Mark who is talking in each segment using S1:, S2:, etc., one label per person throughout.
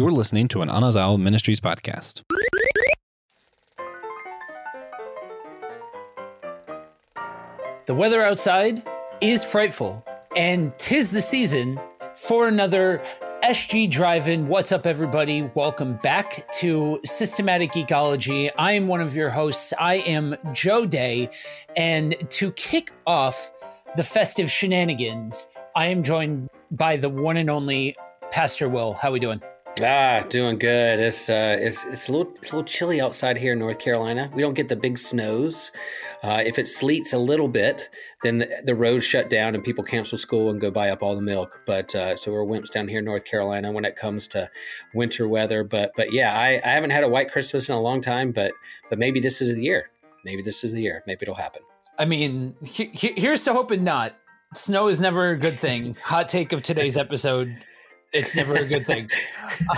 S1: You're listening to an Anazao Ministries podcast.
S2: The weather outside is frightful, and tis the season for another SG Drive In. What's up, everybody? Welcome back to Systematic Geekology. I am one of your hosts. I am Joe Day, and to kick off the festive shenanigans, I am joined by the one and only Pastor Will. How are we doing?
S3: Ah, doing good. It's uh, it's it's a little, a little chilly outside here in North Carolina. We don't get the big snows. Uh, if it sleets a little bit, then the, the roads shut down and people cancel school and go buy up all the milk. But uh, so we're wimps down here in North Carolina when it comes to winter weather. But but yeah, I, I haven't had a white Christmas in a long time. But but maybe this is the year. Maybe this is the year. Maybe it'll happen.
S2: I mean, he, he, here's to hoping not. Snow is never a good thing. Hot take of today's episode it's never a good thing.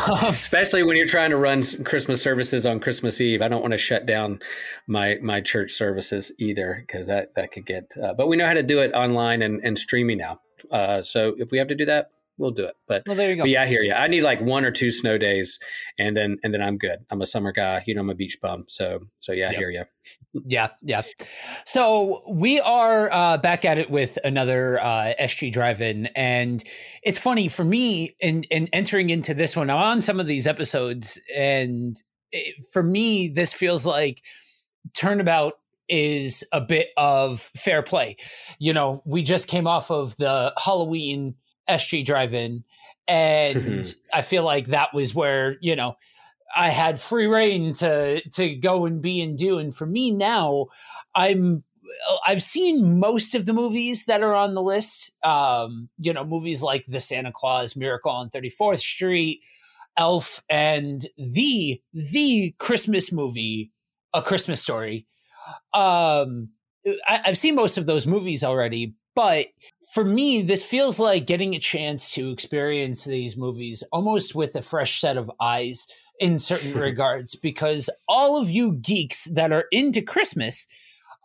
S3: Um, Especially when you're trying to run Christmas services on Christmas Eve. I don't want to shut down my my church services either because that that could get. Uh, but we know how to do it online and, and streaming now. Uh, so if we have to do that, we'll do it. But,
S2: well, there you go.
S3: But yeah, I hear you. I need like one or two snow days, and then and then I'm good. I'm a summer guy. You know, I'm a beach bum. So so yeah, yep. I hear you.
S2: yeah, yeah. So we are uh, back at it with another uh, SG Drive-In, and it's funny for me in in entering into this one. I'm on some of these episodes, and it, for me, this feels like turnabout is a bit of fair play. You know, we just came off of the Halloween SG Drive In. And I feel like that was where, you know, I had free reign to to go and be and do. And for me now, I'm I've seen most of the movies that are on the list. Um, you know, movies like The Santa Claus, Miracle on 34th Street, Elf, and the the Christmas movie, A Christmas Story. Um, I, I've seen most of those movies already, but for me, this feels like getting a chance to experience these movies almost with a fresh set of eyes in certain regards, because all of you geeks that are into Christmas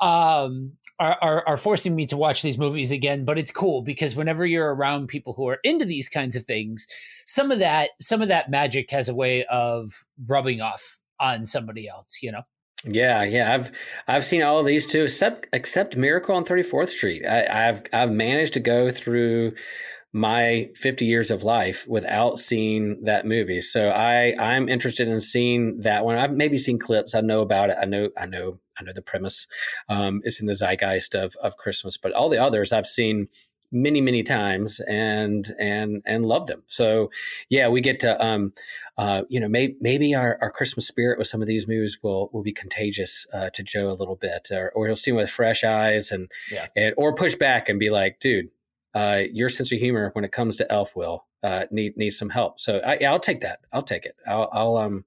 S2: um, are, are, are forcing me to watch these movies again. But it's cool because whenever you're around people who are into these kinds of things, some of that some of that magic has a way of rubbing off on somebody else. You know.
S3: Yeah, yeah, I've I've seen all of these too, except except Miracle on Thirty Fourth Street. I, have I've managed to go through my 50 years of life without seeing that movie. So I I'm interested in seeing that one. I've maybe seen clips. I know about it. I know I know I know the premise. Um, it's in the zeitgeist of of Christmas, but all the others I've seen many many times and and and love them. So yeah we get to um uh you know may, maybe our, our christmas spirit with some of these movies will will be contagious uh, to joe a little bit or, or he'll see them with fresh eyes and yeah. and or push back and be like dude uh your sense of humor when it comes to elf will uh need needs some help. So I, i'll take that. I'll take it. I'll, I'll um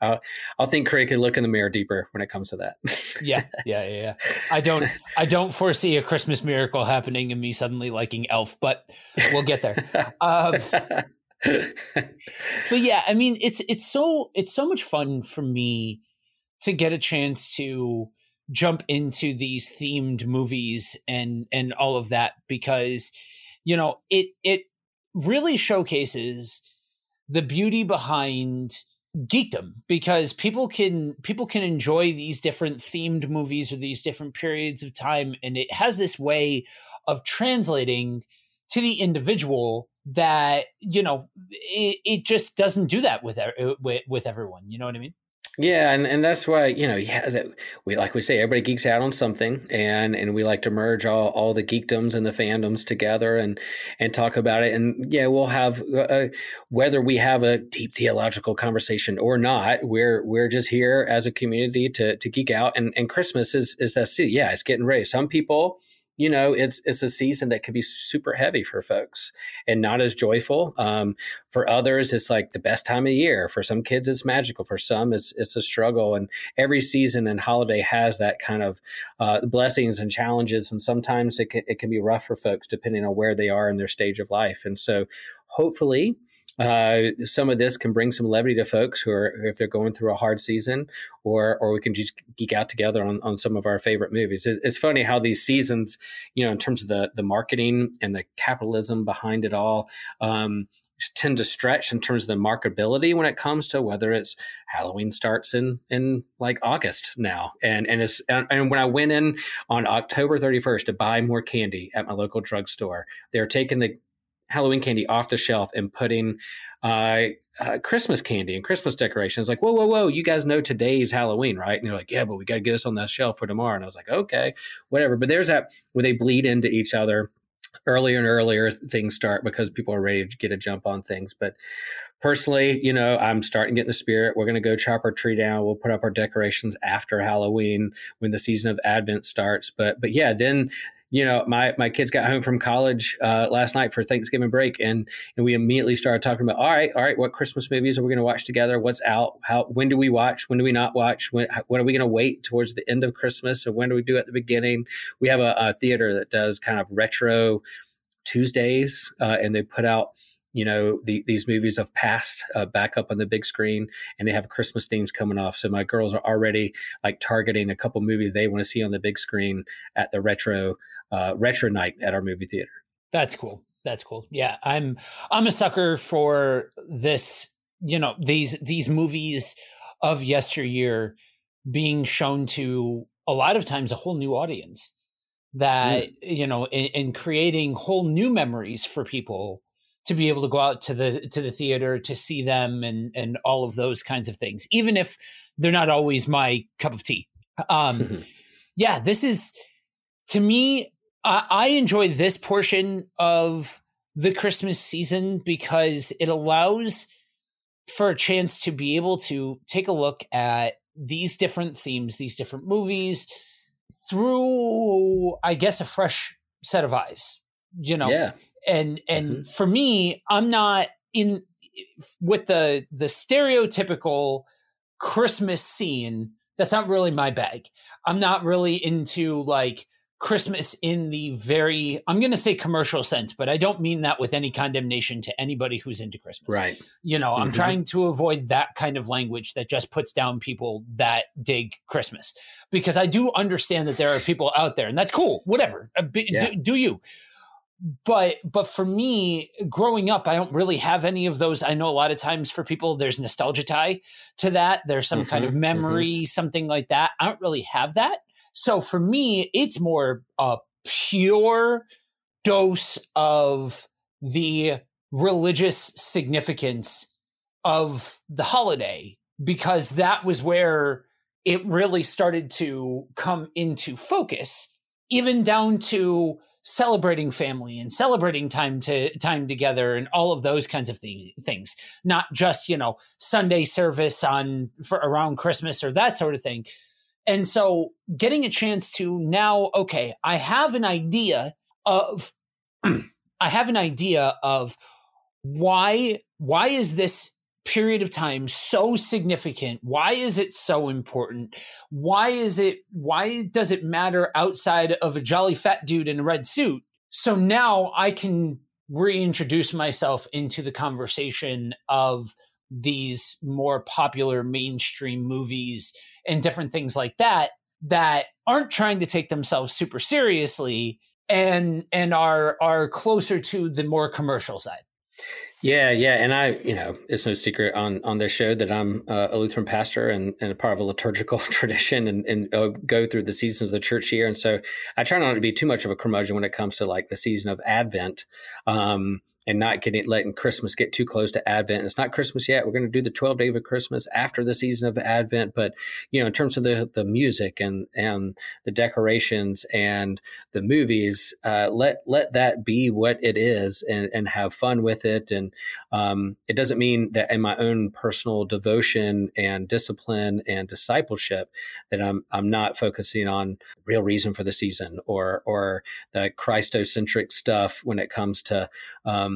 S3: I'll, I'll think Craig could look in the mirror deeper when it comes to that.
S2: yeah, yeah, yeah, yeah. I don't, I don't foresee a Christmas miracle happening and me suddenly liking Elf, but we'll get there. Um, but yeah, I mean, it's it's so it's so much fun for me to get a chance to jump into these themed movies and and all of that because you know it it really showcases the beauty behind geekdom because people can people can enjoy these different themed movies or these different periods of time and it has this way of translating to the individual that you know it, it just doesn't do that with, with with everyone you know what i mean
S3: yeah, and, and that's why you know yeah that we like we say everybody geeks out on something, and and we like to merge all, all the geekdoms and the fandoms together and and talk about it. And yeah, we'll have uh, uh whether we have a deep theological conversation or not. We're we're just here as a community to to geek out. And and Christmas is is that yeah, it's getting ready. Some people you know it's it's a season that can be super heavy for folks and not as joyful. Um, for others it's like the best time of year. For some kids it's magical. For some it's it's a struggle. And every season and holiday has that kind of uh, blessings and challenges. And sometimes it can, it can be rough for folks depending on where they are in their stage of life. And so hopefully uh, some of this can bring some levity to folks who are if they're going through a hard season, or or we can just geek out together on, on some of our favorite movies. It's, it's funny how these seasons, you know, in terms of the the marketing and the capitalism behind it all. Um, tend to stretch in terms of the marketability when it comes to whether it's Halloween starts in in like August now, and and it's and, and when I went in on October 31st to buy more candy at my local drugstore, they're taking the Halloween candy off the shelf and putting uh, uh, Christmas candy and Christmas decorations. Like, whoa, whoa, whoa! You guys know today's Halloween, right? And they're like, yeah, but we got to get this on that shelf for tomorrow. And I was like, okay, whatever. But there's that where they bleed into each other earlier and earlier things start because people are ready to get a jump on things. But personally, you know, I'm starting to get in the spirit. We're going to go chop our tree down. We'll put up our decorations after Halloween when the season of Advent starts. But but yeah, then you know, my my kids got home from college uh, last night for Thanksgiving break, and and we immediately started talking about, all right, all right, what Christmas movies are we going to watch together? What's out? How? When do we watch? When do we not watch? When, are we going to wait towards the end of Christmas, or when do we do at the beginning? We have a, a theater that does kind of retro Tuesdays, uh, and they put out you know the, these movies have passed uh, back up on the big screen and they have christmas themes coming off. So my girls are already like targeting a couple movies they want to see on the big screen at the retro uh, retro night at our movie theater.
S2: That's cool. That's cool. Yeah i'm i'm a sucker for this you know these these movies of yesteryear being shown to a lot of times a whole new audience that mm. you know in, in creating whole new memories for people to be able to go out to the to the theater to see them and and all of those kinds of things even if they're not always my cup of tea. Um yeah this is to me I, I enjoy this portion of the christmas season because it allows for a chance to be able to take a look at these different themes these different movies through i guess a fresh set of eyes you know?
S3: Yeah
S2: and and mm-hmm. for me i'm not in with the the stereotypical christmas scene that's not really my bag i'm not really into like christmas in the very i'm going to say commercial sense but i don't mean that with any condemnation to anybody who's into christmas
S3: right
S2: you know mm-hmm. i'm trying to avoid that kind of language that just puts down people that dig christmas because i do understand that there are people out there and that's cool whatever uh, yeah. do, do you but but for me growing up i don't really have any of those i know a lot of times for people there's nostalgia tie to that there's some mm-hmm, kind of mm-hmm. memory mm-hmm. something like that i don't really have that so for me it's more a pure dose of the religious significance of the holiday because that was where it really started to come into focus even down to celebrating family and celebrating time to time together and all of those kinds of thing, things. Not just you know sunday service on for around christmas or that sort of thing. And so getting a chance to now okay i have an idea of i have an idea of why why is this period of time so significant? Why is it so important? Why is it why does it matter outside of a jolly fat dude in a red suit? So now I can reintroduce myself into the conversation of these more popular mainstream movies and different things like that that aren't trying to take themselves super seriously and and are are closer to the more commercial side.
S3: Yeah, yeah, and I, you know, it's no secret on on this show that I'm uh, a Lutheran pastor and, and a part of a liturgical tradition, and, and uh, go through the seasons of the church year, and so I try not to be too much of a curmudgeon when it comes to like the season of Advent. Um, and not getting letting Christmas get too close to Advent. It's not Christmas yet. We're going to do the 12 day of Christmas after the season of Advent. But you know, in terms of the the music and and the decorations and the movies, uh, let let that be what it is and and have fun with it. And um, it doesn't mean that in my own personal devotion and discipline and discipleship that I'm I'm not focusing on real reason for the season or or the Christocentric stuff when it comes to um,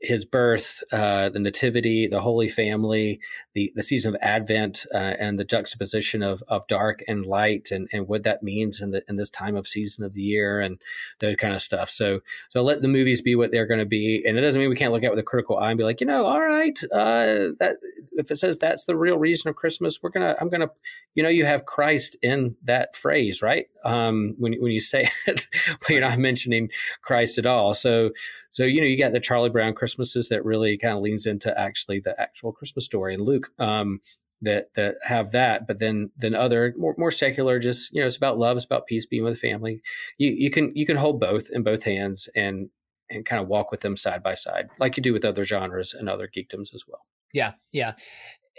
S3: his birth, uh, the nativity, the Holy Family, the, the season of Advent, uh, and the juxtaposition of, of dark and light, and, and what that means in the in this time of season of the year, and that kind of stuff. So so let the movies be what they're going to be, and it doesn't mean we can't look at it with a critical eye and be like, you know, all right, uh, that if it says that's the real reason of Christmas, we're gonna I'm gonna, you know, you have Christ in that phrase, right? Um, when when you say it, but you're not mentioning Christ at all. So so you know you got the Charlie Brown Christmases that really kind of leans into actually the actual Christmas story in Luke. Um, that that have that but then then other more, more secular just you know it's about love it's about peace being with family you you can you can hold both in both hands and and kind of walk with them side by side like you do with other genres and other geekdoms as well
S2: yeah yeah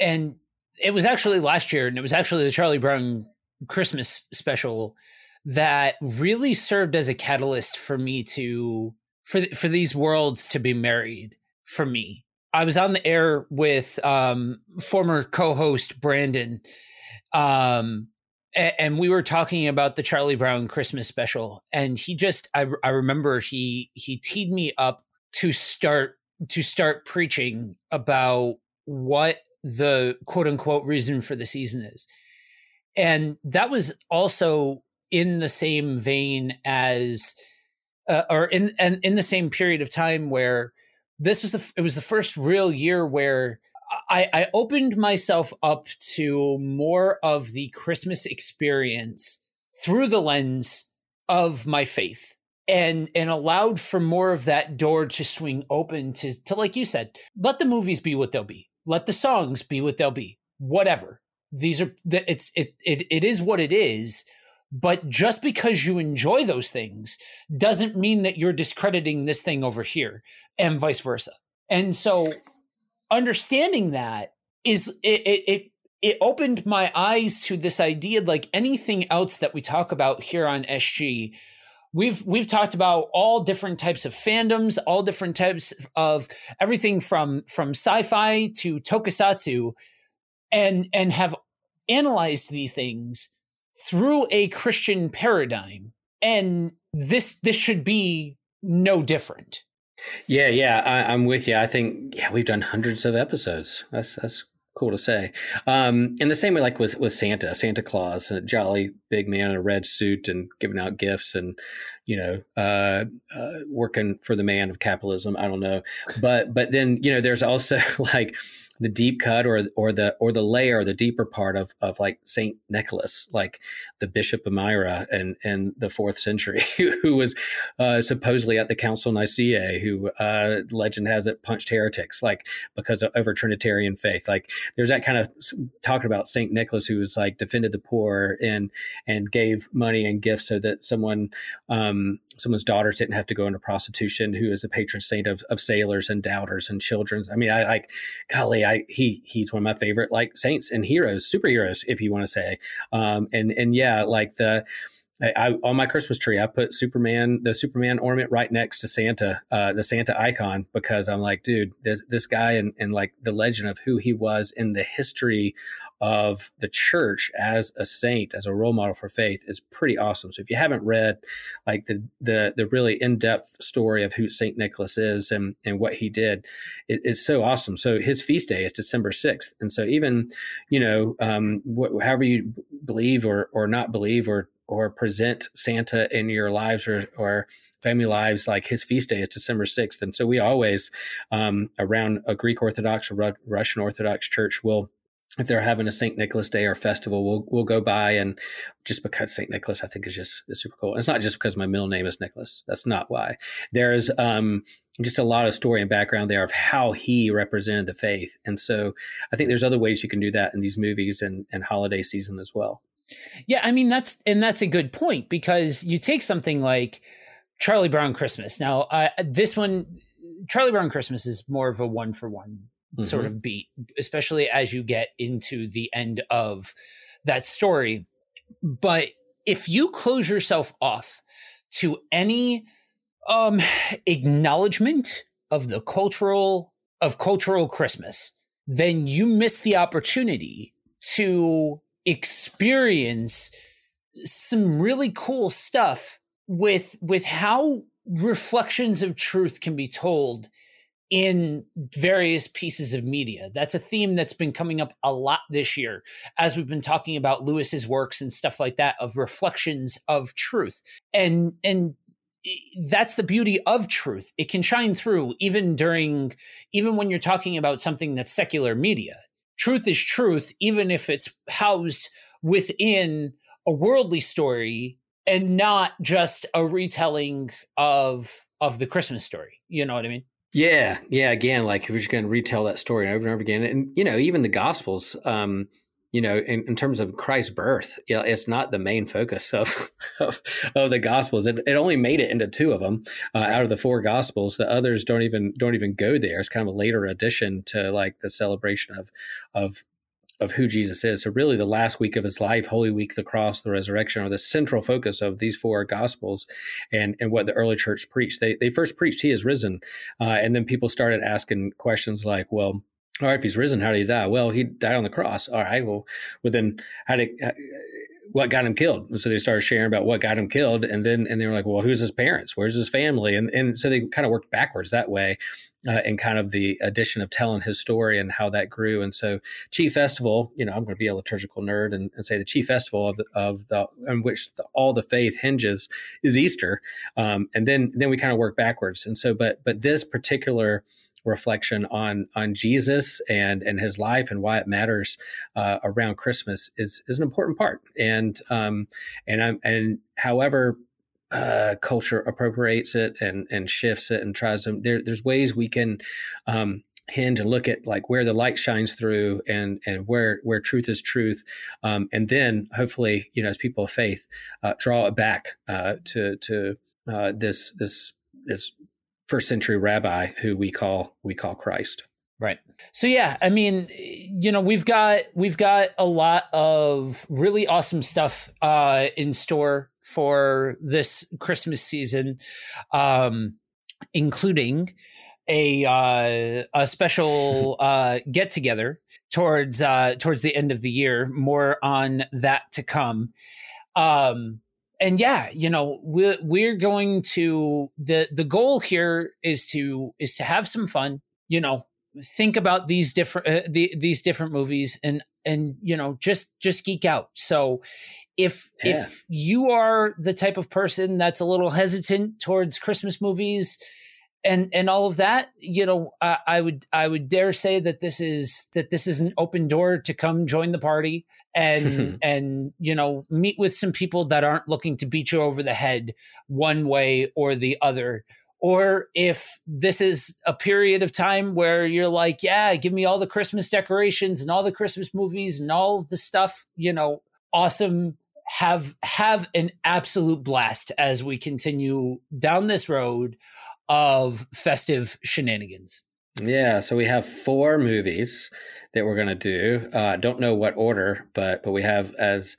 S2: and it was actually last year and it was actually the charlie brown christmas special that really served as a catalyst for me to for for these worlds to be married for me. I was on the air with um, former co-host Brandon, um, and, and, we were talking about the Charlie Brown Christmas special, and he just I, I remember he he teed me up to start to start preaching about what the quote unquote reason for the season is, and that was also in the same vein as, uh, or in and in the same period of time where this was a, it was the first real year where I, I opened myself up to more of the Christmas experience through the lens of my faith and and allowed for more of that door to swing open to to like you said let the movies be what they'll be. Let the songs be what they'll be. Whatever. These are it's it it, it is what it is but just because you enjoy those things doesn't mean that you're discrediting this thing over here and vice versa. And so understanding that is it, it, it it opened my eyes to this idea like anything else that we talk about here on SG we've we've talked about all different types of fandoms all different types of everything from from sci-fi to tokusatsu and and have analyzed these things through a Christian paradigm. And this this should be no different.
S3: Yeah, yeah, I, am with you. I think yeah, we've done hundreds of episodes. That's that's cool to say. Um, in the same way, like with with Santa, Santa Claus, a jolly big man in a red suit and giving out gifts, and you know, uh, uh, working for the man of capitalism. I don't know, but but then you know, there's also like the deep cut or or the or the layer, the deeper part of of like Saint Nicholas, like the Bishop of Myra and and the fourth century, who was uh, supposedly at the Council of Nicaea, who uh, legend has it punched heretics, like because of over Trinitarian faith. Like there's that kind of talking about Saint Nicholas, who was like defended the poor and and gave money and gifts so that someone um, someone's daughters didn't have to go into prostitution, who is the patron saint of, of sailors and doubters and children's. I mean, I like, golly, I he he's one of my favorite like saints and heroes, superheroes, if you want to say. Um, and and yeah, like the I, on my Christmas tree, I put Superman, the Superman ornament right next to Santa, uh, the Santa icon, because I'm like, dude, this, this guy and, and like the legend of who he was in the history of the church as a saint, as a role model for faith is pretty awesome. So if you haven't read like the, the, the really in-depth story of who Saint Nicholas is and, and what he did, it, it's so awesome. So his feast day is December 6th. And so even, you know, um, wh- however you believe or, or not believe or, or present Santa in your lives or, or family lives, like his feast day is December 6th. And so we always, um, around a Greek Orthodox or Russian Orthodox church, will if they're having a St. Nicholas Day or festival, we'll we'll go by and just because St. Nicholas, I think is just is super cool. it's not just because my middle name is Nicholas. That's not why. There's um, just a lot of story and background there of how he represented the faith, and so I think there's other ways you can do that in these movies and and holiday season as well.
S2: Yeah, I mean that's and that's a good point because you take something like Charlie Brown Christmas. Now, uh, this one, Charlie Brown Christmas is more of a one for one sort mm-hmm. of beat, especially as you get into the end of that story. But if you close yourself off to any um acknowledgement of the cultural of cultural Christmas, then you miss the opportunity to experience some really cool stuff with with how reflections of truth can be told in various pieces of media. That's a theme that's been coming up a lot this year as we've been talking about Lewis's works and stuff like that of reflections of truth. And and that's the beauty of truth. It can shine through even during even when you're talking about something that's secular media truth is truth, even if it's housed within a worldly story and not just a retelling of of the Christmas story. You know what I mean?
S3: Yeah, yeah. Again, like if you're just going to retell that story over and over again, and you know, even the Gospels, um, you know, in, in terms of Christ's birth, you know, it's not the main focus of of, of the Gospels. It, it only made it into two of them uh, out of the four Gospels. The others don't even don't even go there. It's kind of a later addition to like the celebration of of of who Jesus is. So really, the last week of his life, Holy Week, the cross, the resurrection, are the central focus of these four Gospels, and and what the early church preached. They they first preached he is risen, uh, and then people started asking questions like, well all right, if he's risen, how did he die? Well, he died on the cross. All right, well, then how did what got him killed? And so they started sharing about what got him killed, and then and they were like, well, who's his parents? Where's his family? And and so they kind of worked backwards that way, uh, in kind of the addition of telling his story and how that grew. And so Chief Festival, you know, I'm going to be a liturgical nerd and, and say the Chief Festival of the, of the in which the, all the faith hinges is Easter, um, and then then we kind of work backwards. And so, but but this particular reflection on on Jesus and and his life and why it matters uh, around Christmas is is an important part. And um, and I'm and however uh, culture appropriates it and and shifts it and tries to there, there's ways we can um, hinge and look at like where the light shines through and and where where truth is truth um, and then hopefully you know as people of faith uh, draw it back uh, to to uh, this this this first century rabbi who we call we call Christ.
S2: Right. So yeah, I mean, you know, we've got we've got a lot of really awesome stuff uh, in store for this Christmas season, um, including a uh, a special uh, get together towards uh, towards the end of the year. More on that to come. Um, and yeah, you know, we're we're going to the the goal here is to is to have some fun. You know, think about these different uh, the, these different movies and and you know just just geek out. So if yeah. if you are the type of person that's a little hesitant towards Christmas movies, and and all of that you know I, I, would i would dare say that this is that this is an open door to come join the party and and you know meet with some people that aren't looking to beat you over the head one way or the other. Or if this is a period of time where you're like yeah give me all the christmas decorations and all the christmas movies and all the stuff you know awesome. Have have an absolute blast as we continue down this road of festive shenanigans.
S3: Yeah, so we have four movies that we're going to do. Uh, don't know what order, but but we have as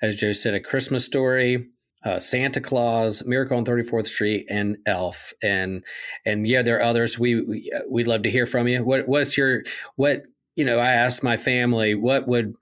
S3: as Joe said, a Christmas story, uh, Santa Claus, Miracle on 34th Street, and Elf. And and yeah, there are others. We, we we'd love to hear from you. What what's your what you know? I asked my family what would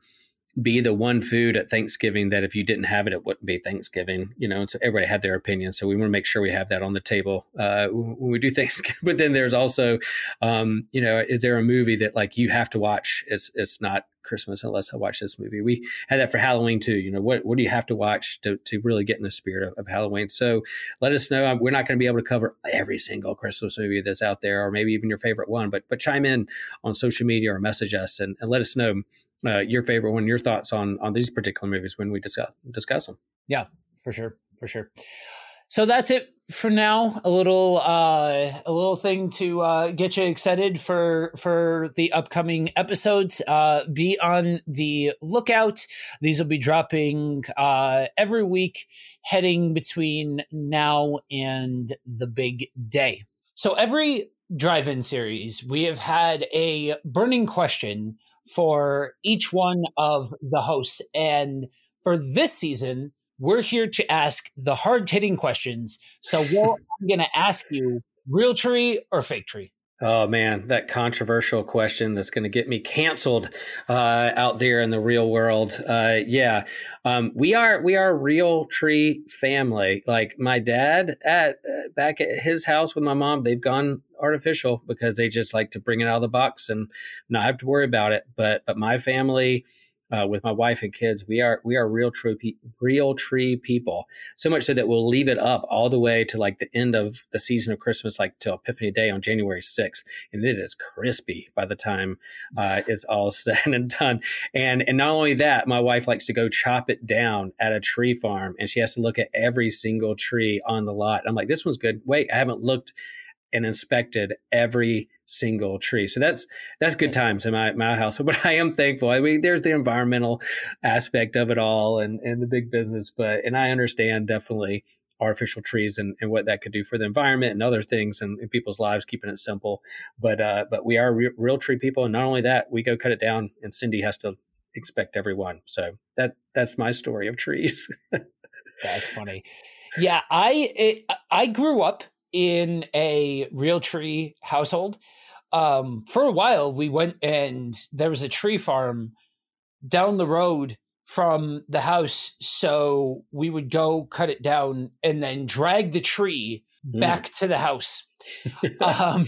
S3: be the one food at Thanksgiving that if you didn't have it, it wouldn't be Thanksgiving. You know, and so everybody had their opinion. So we want to make sure we have that on the table uh, when we do Thanksgiving. But then there's also, um, you know, is there a movie that like you have to watch? It's it's not Christmas unless I watch this movie. We had that for Halloween too. You know, what what do you have to watch to, to really get in the spirit of, of Halloween? So let us know. We're not going to be able to cover every single Christmas movie that's out there, or maybe even your favorite one. But but chime in on social media or message us and, and let us know uh, your favorite one, your thoughts on on these particular movies when we discuss discuss them.
S2: Yeah, for sure, for sure. So that's it for now. A little uh, a little thing to uh, get you excited for for the upcoming episodes. Uh, be on the lookout. These will be dropping uh, every week, heading between now and the big day. So every drive-in series, we have had a burning question for each one of the hosts. And for this season, we're here to ask the hard hitting questions. So, what I'm going to ask you real tree or fake tree?
S3: Oh man, that controversial question that's going to get me canceled uh, out there in the real world. Uh, yeah, um, we are we are real tree family. Like my dad at uh, back at his house with my mom, they've gone artificial because they just like to bring it out of the box and not have to worry about it. But but my family uh, with my wife and kids, we are we are real true pe- real tree people. So much so that we'll leave it up all the way to like the end of the season of Christmas, like till Epiphany Day on January sixth, and it is crispy by the time uh, it's all said and done. And and not only that, my wife likes to go chop it down at a tree farm, and she has to look at every single tree on the lot. I'm like, this one's good. Wait, I haven't looked and inspected every single tree. So that's that's good times in my my house. But I am thankful. I mean, there's the environmental aspect of it all and and the big business, but and I understand definitely artificial trees and, and what that could do for the environment and other things and in people's lives, keeping it simple. But uh, but we are re- real tree people, and not only that, we go cut it down, and Cindy has to expect everyone. So that that's my story of trees.
S2: that's funny. Yeah, I it, I grew up in a real tree household. Um, for a while, we went and there was a tree farm down the road from the house. So we would go cut it down and then drag the tree mm. back to the house. um,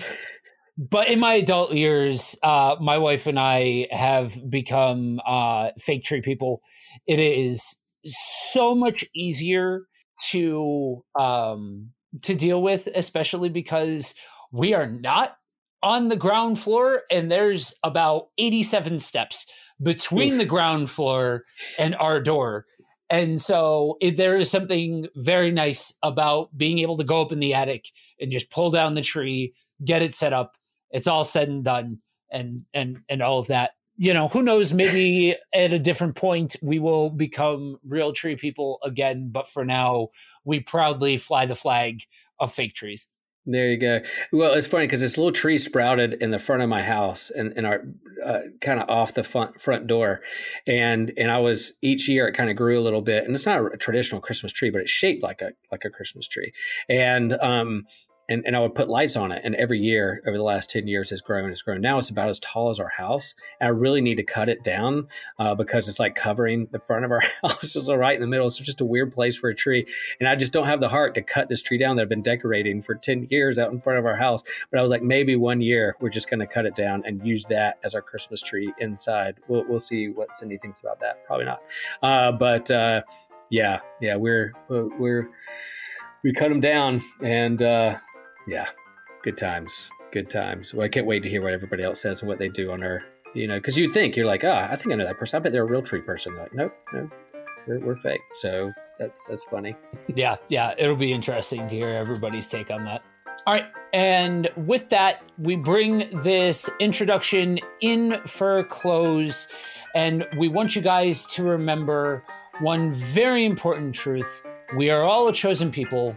S2: but in my adult years, uh, my wife and I have become uh, fake tree people. It is so much easier to um, to deal with, especially because we are not on the ground floor and there's about 87 steps between Oof. the ground floor and our door. And so it, there is something very nice about being able to go up in the attic and just pull down the tree, get it set up. It's all said and done and and and all of that. You know, who knows, maybe at a different point we will become real tree people again, but for now we proudly fly the flag of fake trees.
S3: There you go. Well, it's funny because this little tree sprouted in the front of my house and in, in, our uh, kind of off the front front door, and and I was each year it kind of grew a little bit, and it's not a traditional Christmas tree, but it's shaped like a like a Christmas tree, and um and, and I would put lights on it. And every year over the last 10 years has grown, it's grown. Now it's about as tall as our house. And I really need to cut it down uh, because it's like covering the front of our house, just right in the middle. It's just a weird place for a tree. And I just don't have the heart to cut this tree down that I've been decorating for 10 years out in front of our house. But I was like, maybe one year we're just going to cut it down and use that as our Christmas tree inside. We'll, we'll see what Cindy thinks about that. Probably not. Uh, but uh, yeah, yeah, we're, we're, we cut them down and, uh, yeah, good times, good times. Well, I can't wait to hear what everybody else says and what they do on her. You know, because you think you're like, ah, oh, I think I know that person. I bet they're a real tree person. Like, nope, no, we're, we're fake. So that's that's funny.
S2: yeah, yeah, it'll be interesting to hear everybody's take on that. All right, and with that, we bring this introduction in for close, and we want you guys to remember one very important truth: we are all a chosen people